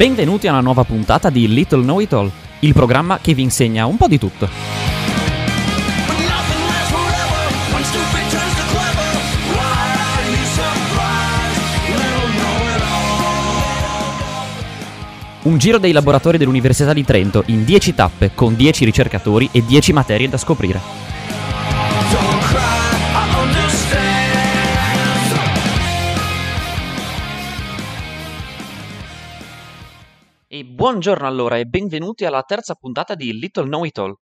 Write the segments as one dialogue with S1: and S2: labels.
S1: Benvenuti a una nuova puntata di Little Know It All, il programma che vi insegna un po' di tutto. Un giro dei laboratori dell'Università di Trento in 10 tappe con 10 ricercatori e 10 materie da scoprire. Buongiorno allora e benvenuti alla terza puntata di Little Know It All.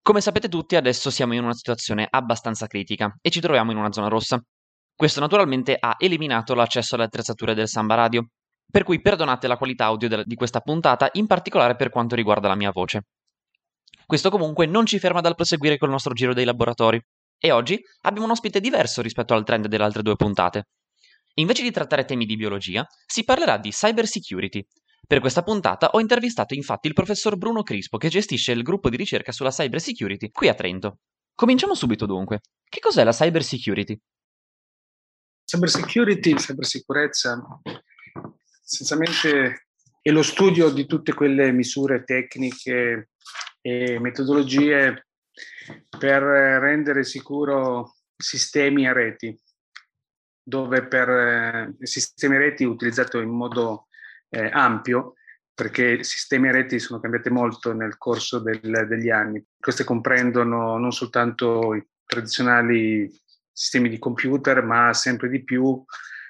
S1: Come sapete tutti adesso siamo in una situazione abbastanza critica e ci troviamo in una zona rossa. Questo naturalmente ha eliminato l'accesso alle attrezzature del Samba Radio, per cui perdonate la qualità audio del- di questa puntata, in particolare per quanto riguarda la mia voce. Questo comunque non ci ferma dal proseguire col nostro giro dei laboratori e oggi abbiamo un ospite diverso rispetto al trend delle altre due puntate. Invece di trattare temi di biologia, si parlerà di cyber security. Per questa puntata ho intervistato infatti il professor Bruno Crispo che gestisce il gruppo di ricerca sulla cyber security qui a Trento. Cominciamo subito dunque. Che cos'è la cyber security?
S2: Cyber security, cybersicurezza, essenzialmente è lo studio di tutte quelle misure tecniche e metodologie per rendere sicuro sistemi a reti, dove per eh, sistemi a reti utilizzato in modo eh, ampio, perché sistemi a reti sono cambiati molto nel corso del- degli anni. Queste comprendono non soltanto i tradizionali sistemi di computer, ma sempre di più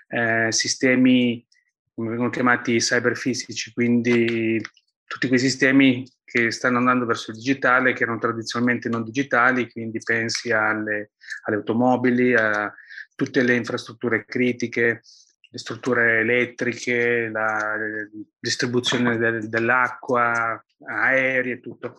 S2: eh, sistemi come vengono chiamati cyberfisici, quindi tutti quei sistemi che stanno andando verso il digitale, che erano tradizionalmente non digitali, quindi pensi alle, alle automobili, a tutte le infrastrutture critiche, le strutture elettriche, la distribuzione del- dell'acqua, aerei e tutto.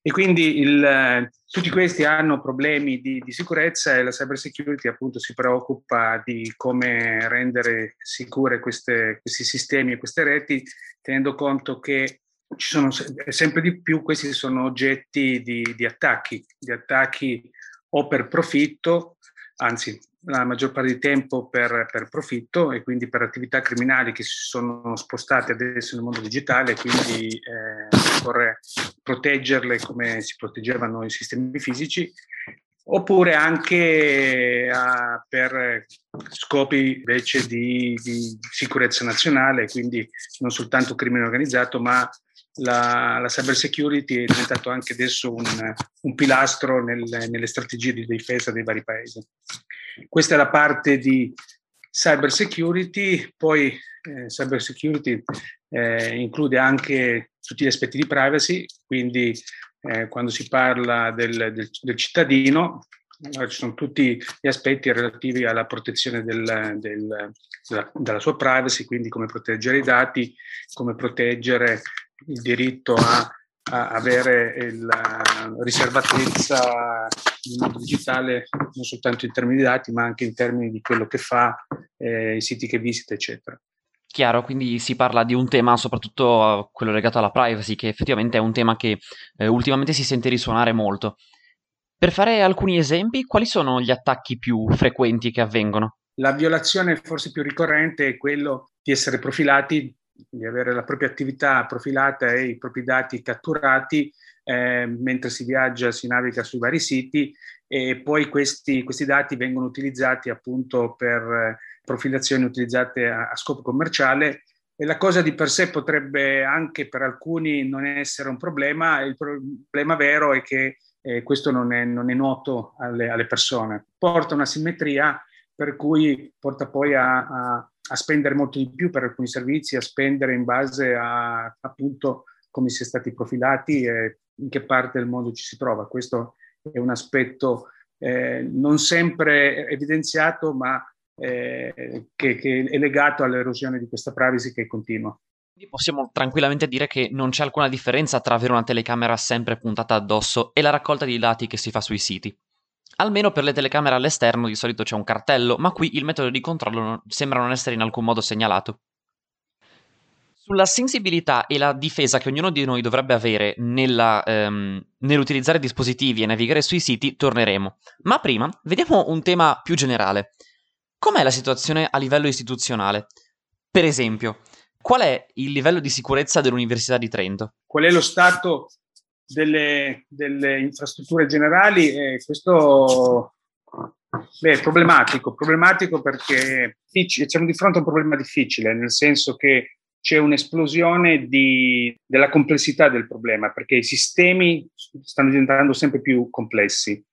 S2: E quindi il, tutti questi hanno problemi di, di sicurezza e la cyber security appunto si preoccupa di come rendere sicure queste- questi sistemi e queste reti, tenendo conto che ci sono se- sempre di più, questi sono oggetti di, di attacchi, di attacchi o per profitto, anzi la maggior parte del tempo per, per profitto e quindi per attività criminali che si sono spostate adesso nel mondo digitale, quindi eh, occorre proteggerle come si proteggevano i sistemi fisici, oppure anche ah, per scopi invece di, di sicurezza nazionale, quindi non soltanto crimine organizzato, ma la, la cyber security è diventato anche adesso un, un pilastro nel- nelle strategie di difesa dei vari paesi. Questa è la parte di cyber security, poi eh, cyber security eh, include anche tutti gli aspetti di privacy, quindi eh, quando si parla del, del- del cittadino, allora ci sono tutti gli aspetti relativi alla protezione del- del- della, della sua privacy, quindi come proteggere i dati, come proteggere il diritto a, a avere la riservatezza nel mondo digitale, non soltanto in termini di dati, ma anche in termini di quello che fa, eh, i siti che visita, eccetera.
S1: Chiaro, quindi si parla di un tema, soprattutto eh, quello legato alla privacy, che effettivamente è un tema che eh, ultimamente si sente risuonare molto. Per fare alcuni esempi, quali sono gli attacchi più frequenti che avvengono?
S2: La violazione forse più ricorrente è quello di essere profilati, di avere la propria attività profilata e i propri dati catturati eh, mentre si viaggia, si naviga sui vari siti e poi questi, questi dati vengono utilizzati appunto per eh, profilazioni utilizzate a, a scopo commerciale e la cosa di per sé potrebbe anche per alcuni non essere un problema, il problema vero è che eh, questo non è, non è noto alle, alle persone. Porta una simmetria per cui porta poi a, a- a spendere molto di più per alcuni servizi, a spendere in base a appunto come si è stati profilati e in che parte del mondo ci si trova. Questo è un aspetto eh, non sempre evidenziato, ma eh, che, che è legato all'erosione di questa privacy che è continua.
S1: Possiamo tranquillamente dire che non c'è alcuna differenza tra avere una telecamera sempre puntata addosso e la raccolta di dati che si fa sui siti. Almeno per le telecamere all'esterno di solito c'è un cartello, ma qui il metodo di controllo non- sembra non essere in alcun modo segnalato. Sulla sensibilità e la difesa che ognuno di noi dovrebbe avere nella, ehm, nell'utilizzare dispositivi e navigare sui siti torneremo. Ma prima vediamo un tema più generale. Com'è la situazione a livello istituzionale? Per esempio, qual è il livello di sicurezza dell'Università di Trento?
S2: Qual è lo stato delle, delle infrastrutture generali? Eh, questo beh, è problematico, problematico perché siamo di fronte a un problema difficile, nel senso che c'è un'esplosione di, della complessità del problema, perché i sistemi stanno diventando sempre più complessi.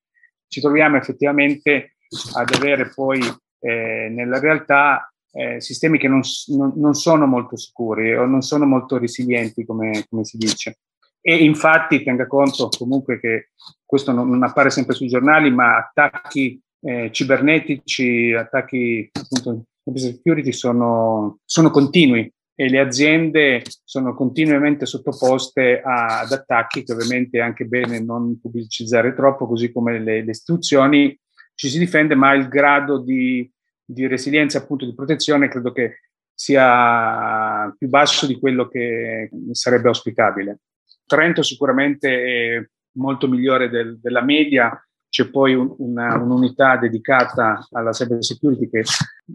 S2: Ci troviamo effettivamente ad avere poi eh, nella realtà eh, sistemi che non, non, non, sono molto sicuri o non sono molto resilienti, come, come, si dice. E infatti tenga conto comunque che questo non, appare sempre sui giornali, ma attacchi eh, cibernetici, attacchi appunto security sono, sono continui e le aziende sono continuamente sottoposte a, ad attacchi che ovviamente è anche bene non pubblicizzare troppo, così come le, le istituzioni ci si difende, ma il grado di, di resilienza, appunto di protezione, credo che sia più basso di quello che sarebbe auspicabile. Trento sicuramente è molto migliore del, della media, c'è poi un, una, un'unità dedicata alla cyber security che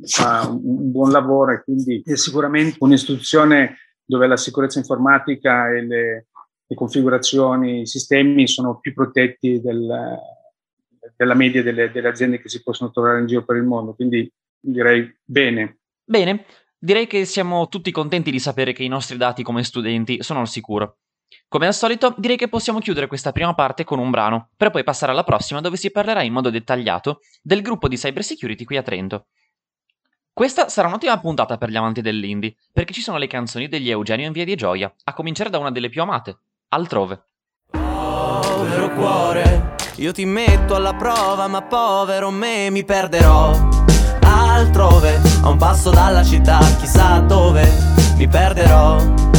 S2: fa un, un, buon lavoro e quindi è sicuramente un'istituzione dove la sicurezza informatica e le, le configurazioni, i sistemi sono più protetti del, della media delle, delle aziende che si possono trovare in giro per il mondo. Quindi direi bene.
S1: Bene, direi che siamo tutti contenti di sapere che i nostri dati come studenti sono al sicuro. Come al solito, direi che possiamo chiudere questa prima parte con un brano, per poi passare alla prossima dove si parlerà in modo dettagliato del gruppo di cybersecurity qui a Trento. Questa sarà un'ottima puntata per gli amanti dell'indie, perché ci sono le canzoni degli Eugenio in Via di Gioia, a cominciare da una delle più amate, Altrove.
S3: Povero cuore, io ti metto alla prova, ma povero me mi perderò. Altrove, a un passo dalla città, chissà dove mi perderò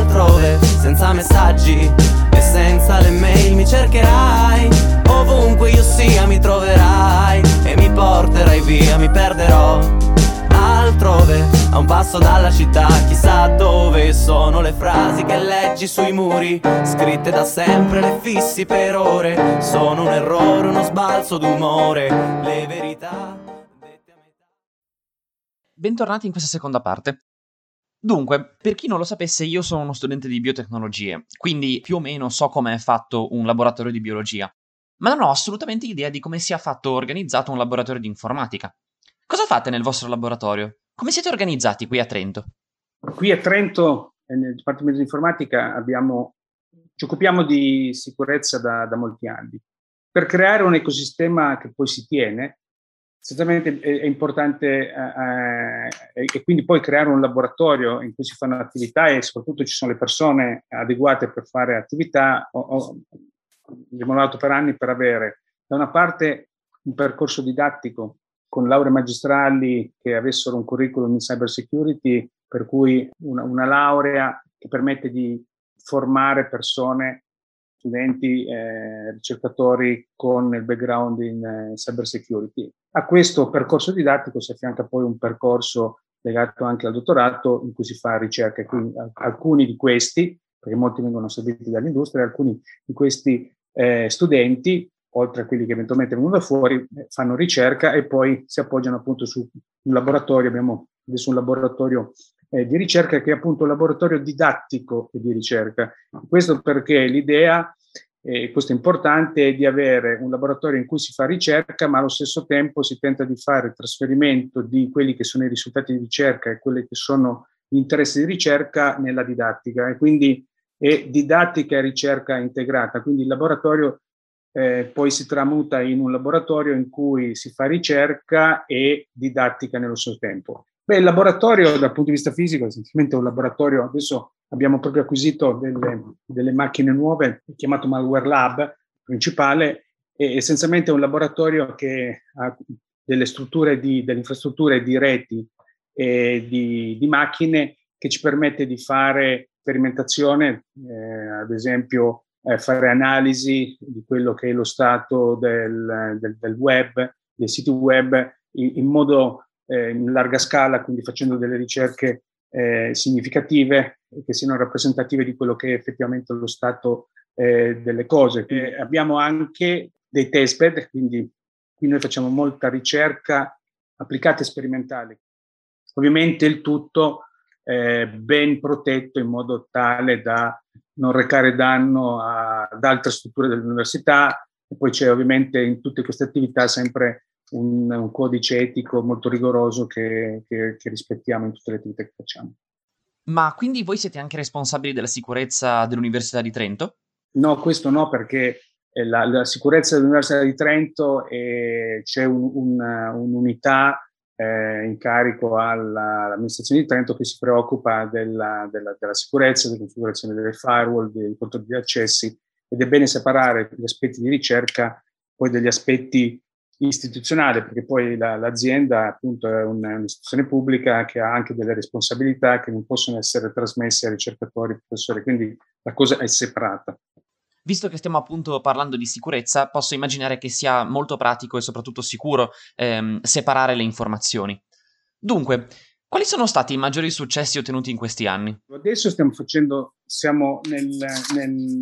S3: altrove Senza messaggi e senza le mail mi cercherai. Ovunque io sia mi troverai E mi porterai via, mi perderò Altrove, a un passo dalla città. Chissà dove sono le frasi che leggi sui muri Scritte da sempre, le fissi per ore. Sono un errore, uno sbalzo d'umore Le verità
S1: Bentornati in questa seconda parte. Dunque, per chi non lo sapesse, io sono uno studente di biotecnologie, quindi più o meno so come è fatto un laboratorio di biologia, ma non ho assolutamente idea di come sia fatto organizzato un laboratorio di informatica. Cosa fate nel vostro laboratorio? Come siete organizzati qui a Trento?
S2: Qui a Trento, eh, nel Dipartimento di Informatica, abbiamo, ci occupiamo di sicurezza da, da molti anni. Per creare un ecosistema che poi si tiene, Certamente è, importante eh, eh, e quindi poi creare un laboratorio in cui si fanno attività e soprattutto ci sono le persone adeguate per fare attività. Ho, ho lavorato per anni per avere da una parte un percorso didattico con lauree magistrali che avessero un curriculum in cyber security, per cui una, una laurea che permette di formare persone studenti, eh, ricercatori con il background in eh, cyber security. A questo percorso didattico si affianca poi un percorso legato anche al dottorato in cui si fa ricerca. Quindi, alcuni di questi, perché molti vengono serviti dall'industria, alcuni di questi eh, studenti, oltre a quelli che eventualmente vengono da fuori, eh, fanno ricerca e poi si appoggiano appunto su un laboratorio. Abbiamo adesso un laboratorio eh, di ricerca che è appunto un laboratorio didattico e di ricerca. Questo perché l'idea, e questo è importante, è di avere un laboratorio in cui si fa ricerca, ma allo stesso tempo si tenta di fare il trasferimento di quelli che sono i risultati di ricerca e quelli che sono gli interessi di ricerca nella didattica. E quindi è didattica e ricerca integrata. Quindi il laboratorio eh, poi si tramuta in un laboratorio in cui si fa ricerca e didattica nello stesso tempo. Beh, il laboratorio dal punto di vista fisico è essenzialmente un laboratorio, adesso abbiamo proprio acquisito delle, delle macchine nuove, chiamato Malware Lab principale, è essenzialmente un laboratorio che ha delle strutture di, delle infrastrutture di reti e di, di macchine che ci permette di fare sperimentazione, eh, ad esempio eh, fare analisi di quello che è lo stato del, del, del web, dei siti web, in, in modo eh, in larga scala, quindi facendo delle ricerche eh, significative che siano rappresentative di quello che è effettivamente lo stato eh, delle cose. Eh, abbiamo anche dei testbed, quindi qui noi facciamo molta ricerca applicata e sperimentale. Ovviamente il tutto eh, ben protetto in modo tale da non recare danno a, ad altre strutture dell'università. E poi c'è ovviamente in tutte queste attività sempre un, un codice etico molto rigoroso che, che, che rispettiamo in tutte le attività che facciamo.
S1: Ma quindi voi siete anche responsabili della sicurezza dell'Università di Trento?
S2: No, questo no, perché la, la sicurezza dell'Università di Trento eh, c'è un, un, un'unità eh, in carico alla, all'amministrazione di Trento che si preoccupa della, della, della sicurezza, della configurazione delle firewall, dei controlli di accessi ed è bene separare gli aspetti di ricerca poi degli aspetti istituzionali, perché poi la, l'azienda appunto è un'istituzione pubblica che ha anche delle responsabilità che non possono essere trasmesse ai ricercatori e professori, quindi la cosa è separata.
S1: Visto che stiamo appunto parlando di sicurezza, posso immaginare che sia molto pratico e soprattutto sicuro ehm, separare le informazioni. Dunque, quali sono stati i maggiori successi ottenuti in questi anni?
S2: Adesso stiamo facendo, siamo nel, nel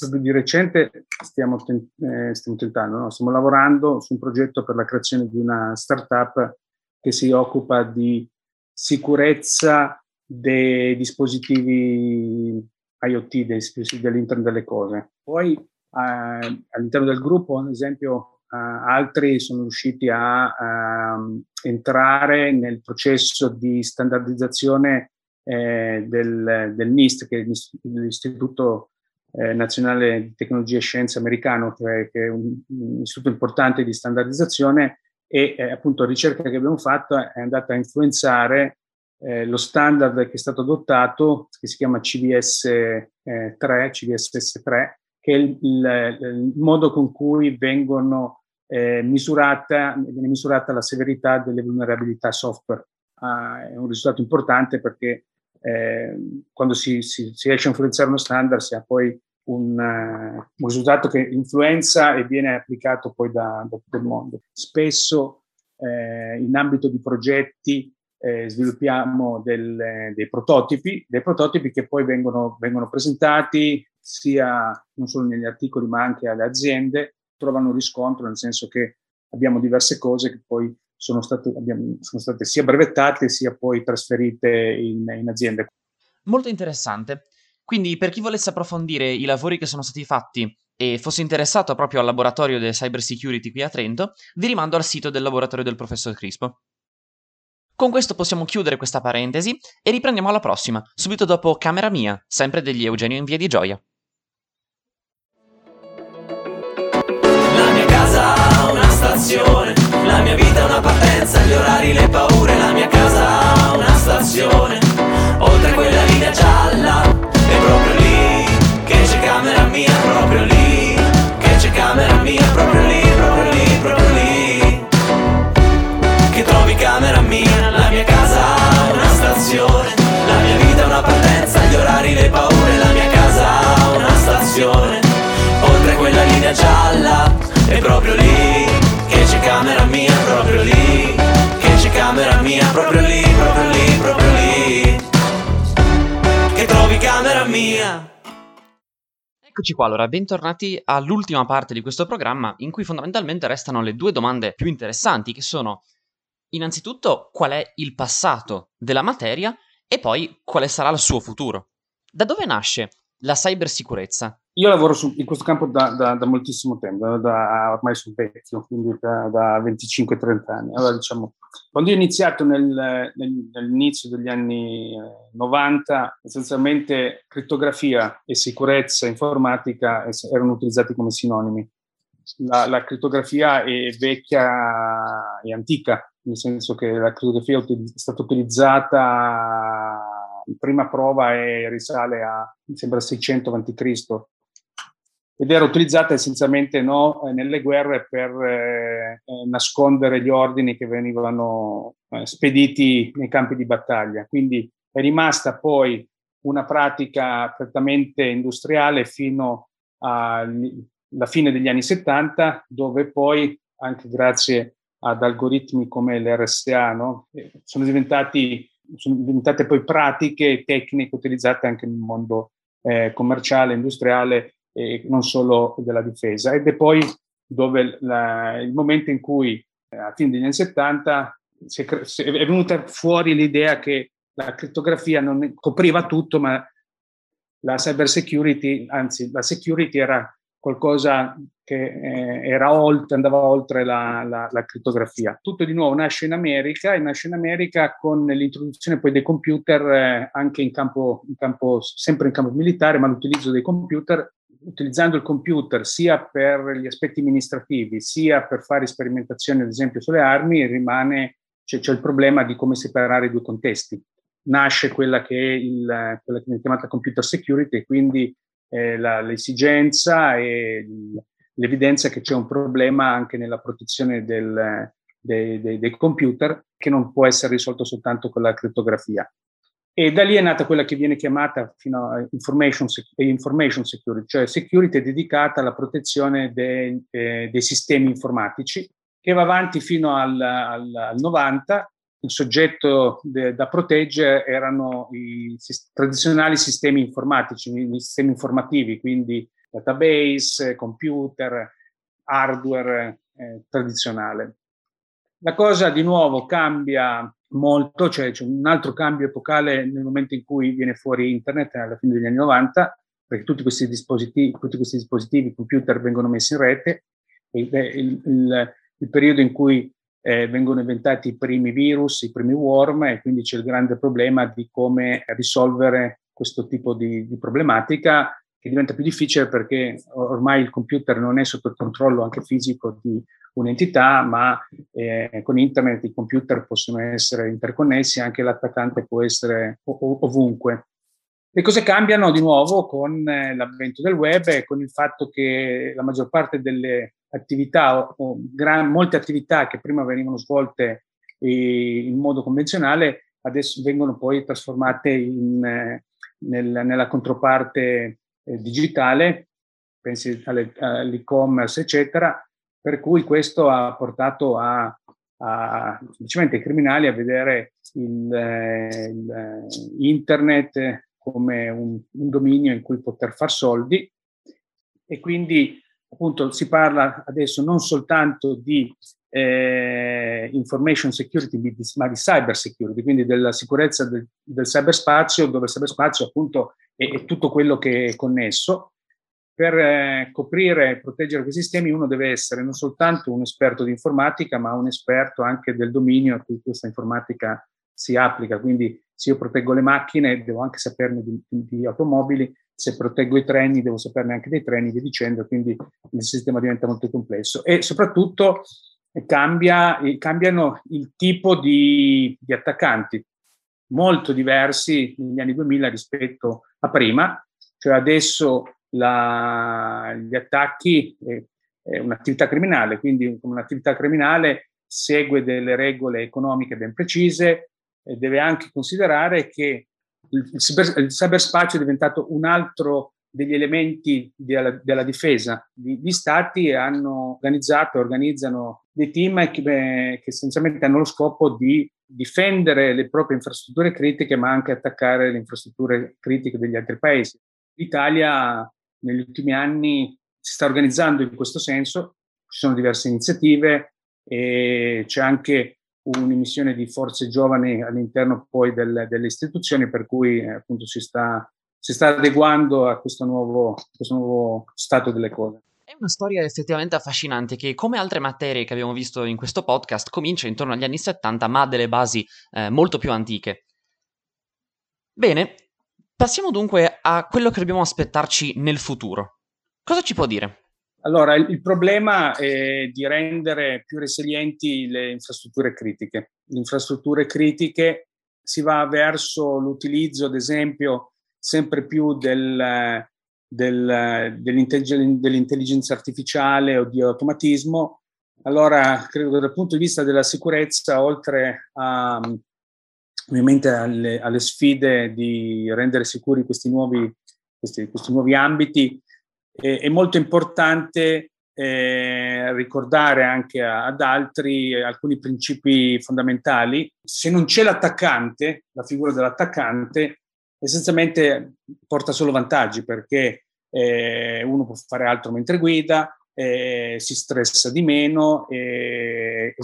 S2: proprio di recente stiamo, ten, eh, stiamo tentando, no? stiamo lavorando su un progetto per la creazione di una startup che si occupa di sicurezza dei dispositivi IoT, dei dell'Internet delle cose. Poi eh, all'interno del gruppo, ad esempio, eh, altri sono riusciti a, ehm, entrare nel processo di standardizzazione eh, del, del, NIST, che è l'Istituto eh, Nazionale di Tecnologia e Scienze americano, che è un, un istituto importante di standardizzazione e eh, appunto la ricerca che abbiamo fatto è andata a influenzare eh, lo standard che è stato adottato, che si chiama CVS eh, 3, CVSS 3, che è il, il, il modo con cui vengono eh, misurata, viene misurata la severità delle vulnerabilità software. Ah, è un risultato importante perché eh, quando si, si, si, riesce a influenzare uno standard si ha poi un, uh, un, risultato che influenza e viene applicato poi da, da tutto il mondo. Spesso eh, in ambito di progetti eh, sviluppiamo del, dei prototipi, dei prototipi che poi vengono, vengono, presentati sia non solo negli articoli ma anche alle aziende, trovano riscontro nel senso che abbiamo diverse cose che poi sono state, abbiamo, sono state sia brevettate sia poi trasferite in, in aziende.
S1: Molto interessante. Quindi per chi volesse approfondire i lavori che sono stati fatti e fosse interessato proprio al laboratorio del cyber security qui a Trento, vi rimando al sito del laboratorio del professor Crispo. Con questo possiamo chiudere questa parentesi e riprendiamo alla prossima, subito dopo Camera Mia, sempre degli Eugenio in Via di Gioia.
S3: Stazione, la mia vita è una partenza, gli orari, le paure, la mia casa ha una stazione,
S1: Eccoci qua, allora, bentornati all'ultima parte di questo programma in cui fondamentalmente restano le due domande più interessanti che sono innanzitutto qual è il passato della materia e poi quale sarà il suo futuro. Da dove nasce la cybersicurezza?
S2: Io lavoro su, in questo campo da, da, da moltissimo tempo, da, ormai sono vecchio, quindi da, da 25-30 anni. Allora, diciamo, quando ho iniziato nel, nel, nell'inizio degli anni 90, eh, essenzialmente crittografia e sicurezza informatica erano utilizzati come sinonimi. La, la crittografia è vecchia e antica, nel senso che la crittografia è stata utilizzata, in prima prova è, risale a, sembra, 600 a.C., ed era utilizzata essenzialmente no, nelle guerre per eh, eh, nascondere gli ordini che venivano eh, spediti nei campi di battaglia. Quindi è rimasta poi una pratica prettamente industriale fino alla fine degli anni 70, dove poi, anche grazie ad algoritmi come l'RSA, no? sono, diventati, sono diventate poi pratiche tecniche utilizzate anche nel mondo eh, commerciale, industriale e non solo della difesa. Ed è poi dove la, il momento in cui, eh, a fine degli anni 70, è, è, venuta fuori l'idea che la crittografia non copriva tutto, ma la cyber security, anzi la security era qualcosa che eh, era oltre, andava oltre la, la, la, crittografia. Tutto di nuovo nasce in America e nasce in America con l'introduzione poi dei computer eh, anche in campo, in campo, sempre in campo militare, ma l'utilizzo dei computer, utilizzando il computer sia per gli aspetti amministrativi, sia per fare sperimentazioni, ad esempio, sulle armi, rimane, c'è, c'è il problema di come separare i due contesti. Nasce quella che è il, quella che viene chiamata computer security, quindi eh, la, l'esigenza e l'evidenza che c'è un problema anche nella protezione del, dei, dei, dei, computer che non può essere risolto soltanto con la crittografia. E da lì è nata quella che viene chiamata fino a information, information security, cioè security dedicata alla protezione dei, eh, dei sistemi informatici, che va avanti fino al, al, al 90 il soggetto de, da proteggere erano i sis- tradizionali sistemi informatici, i sistemi informativi, quindi database, computer, hardware eh, tradizionale. La cosa di nuovo cambia molto, cioè c'è un altro cambio epocale nel momento in cui viene fuori internet alla fine degli anni 90, perché tutti questi dispositivi, tutti questi dispositivi computer vengono messi in rete, il, il, il, il periodo in cui eh, vengono inventati i primi virus, i primi worm e quindi c'è il grande problema di come risolvere questo tipo di, di problematica che diventa più difficile perché ormai il computer non è sotto il controllo anche fisico di un'entità, ma eh, con internet i computer possono essere interconnessi, anche l'attaccante può essere ov- ovunque. Le cose cambiano di nuovo con eh, l'avvento del web e con il fatto che la maggior parte delle attività o, o gran, molte attività che prima venivano svolte eh, in modo convenzionale adesso vengono poi trasformate in, eh, nel, nella controparte eh, digitale, pensi alle, all'e-commerce, eccetera, per cui questo ha portato a, a semplicemente i criminali a vedere il, eh, il eh, internet come un, un, dominio in cui poter far soldi. E quindi appunto si parla adesso non soltanto di eh, information security, ma di cyber security, quindi della sicurezza del, del cyberspazio, dove il cyberspazio appunto è, è, tutto quello che è connesso. Per eh, coprire e proteggere questi sistemi uno deve essere non soltanto un esperto di informatica, ma un esperto anche del dominio a cui questa informatica si applica. Quindi se io proteggo le macchine, devo anche saperne di, di automobili, se proteggo i treni devo saperne anche dei treni, via dicendo, quindi il sistema diventa molto complesso. E soprattutto cambia, cambiano il tipo di, di attaccanti, molto diversi negli anni 2000 rispetto a prima, cioè adesso la, gli attacchi è, è un'attività criminale, quindi un'attività criminale segue delle regole economiche ben precise e deve anche considerare che il, il cyberspazio è diventato un altro degli elementi della, della difesa. Gli, stati hanno organizzato, organizzano dei team che, che essenzialmente hanno lo scopo di difendere le proprie infrastrutture critiche, ma anche attaccare le infrastrutture critiche degli altri paesi. L'Italia negli ultimi anni si sta organizzando in questo senso, ci sono diverse iniziative e c'è anche un'emissione di forze giovani all'interno poi del, delle istituzioni, per cui appunto si sta, si sta adeguando a questo nuovo, questo nuovo stato delle cose.
S1: È una storia effettivamente affascinante che, come altre materie che abbiamo visto in questo podcast, comincia intorno agli anni 70, ma ha delle basi eh, molto più antiche. Bene, passiamo dunque a quello che dobbiamo aspettarci nel futuro. Cosa ci può dire?
S2: Allora, il, il, problema è di rendere più resilienti le infrastrutture critiche. Le infrastrutture critiche si va verso l'utilizzo, ad esempio, sempre più del, del, dell'intelligenza, dell'intelligenza artificiale o di automatismo. Allora, credo che dal punto di vista della sicurezza, oltre a, ovviamente alle, alle sfide di rendere sicuri questi nuovi, questi, questi nuovi ambiti, eh, è molto importante eh, ricordare anche a, ad altri alcuni principi fondamentali. Se non c'è l'attaccante, la figura dell'attaccante, essenzialmente porta solo vantaggi perché eh, uno può fare altro mentre guida, eh, si stressa di meno e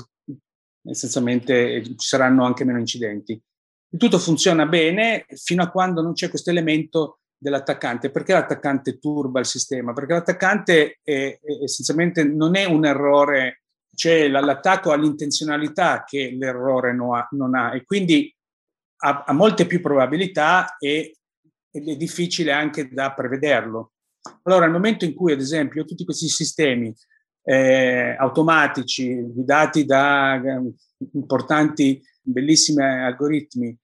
S2: essenzialmente ci saranno anche meno incidenti. tutto funziona bene fino a quando non c'è questo elemento dell'attaccante. Perché l'attaccante turba il sistema? Perché l'attaccante è, è, essenzialmente non è un errore, c'è l'attacco all'intenzionalità che l'errore non ha, non ha e quindi ha, ha, molte più probabilità e, ed è difficile anche da prevederlo. Allora, nel momento in cui, ad esempio, tutti questi sistemi eh, automatici guidati da eh, importanti, bellissimi algoritmi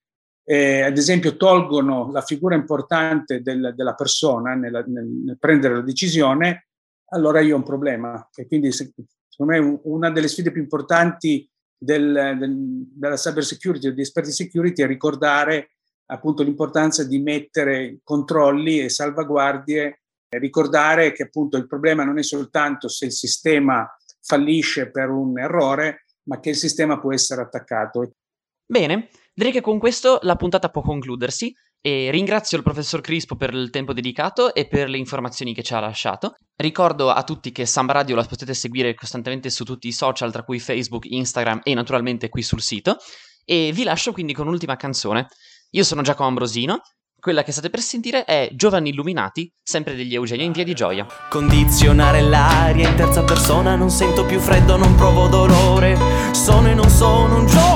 S2: eh, ad esempio tolgono la figura importante del, della persona nel, nel, nel, prendere la decisione, allora io ho un problema. E quindi secondo me una delle sfide più importanti del, del, della cyber security o di esperti security è ricordare appunto l'importanza di mettere controlli e salvaguardie, e ricordare che appunto il problema non è soltanto se il sistema fallisce per un errore, ma che il sistema può essere attaccato.
S1: Bene, direi che con questo la puntata può concludersi e ringrazio il professor Crispo per il tempo dedicato e per le informazioni che ci ha lasciato. Ricordo a tutti che Samba Radio la potete seguire costantemente su tutti i social, tra cui Facebook, Instagram e naturalmente qui sul sito. E vi lascio quindi con un'ultima canzone. Io sono Giacomo Ambrosino quella che state per sentire è Giovanni Illuminati, sempre degli Eugenio in via di gioia.
S3: Condizionare l'aria in terza persona, non sento più freddo, non provo dolore. Sono e non sono un giorno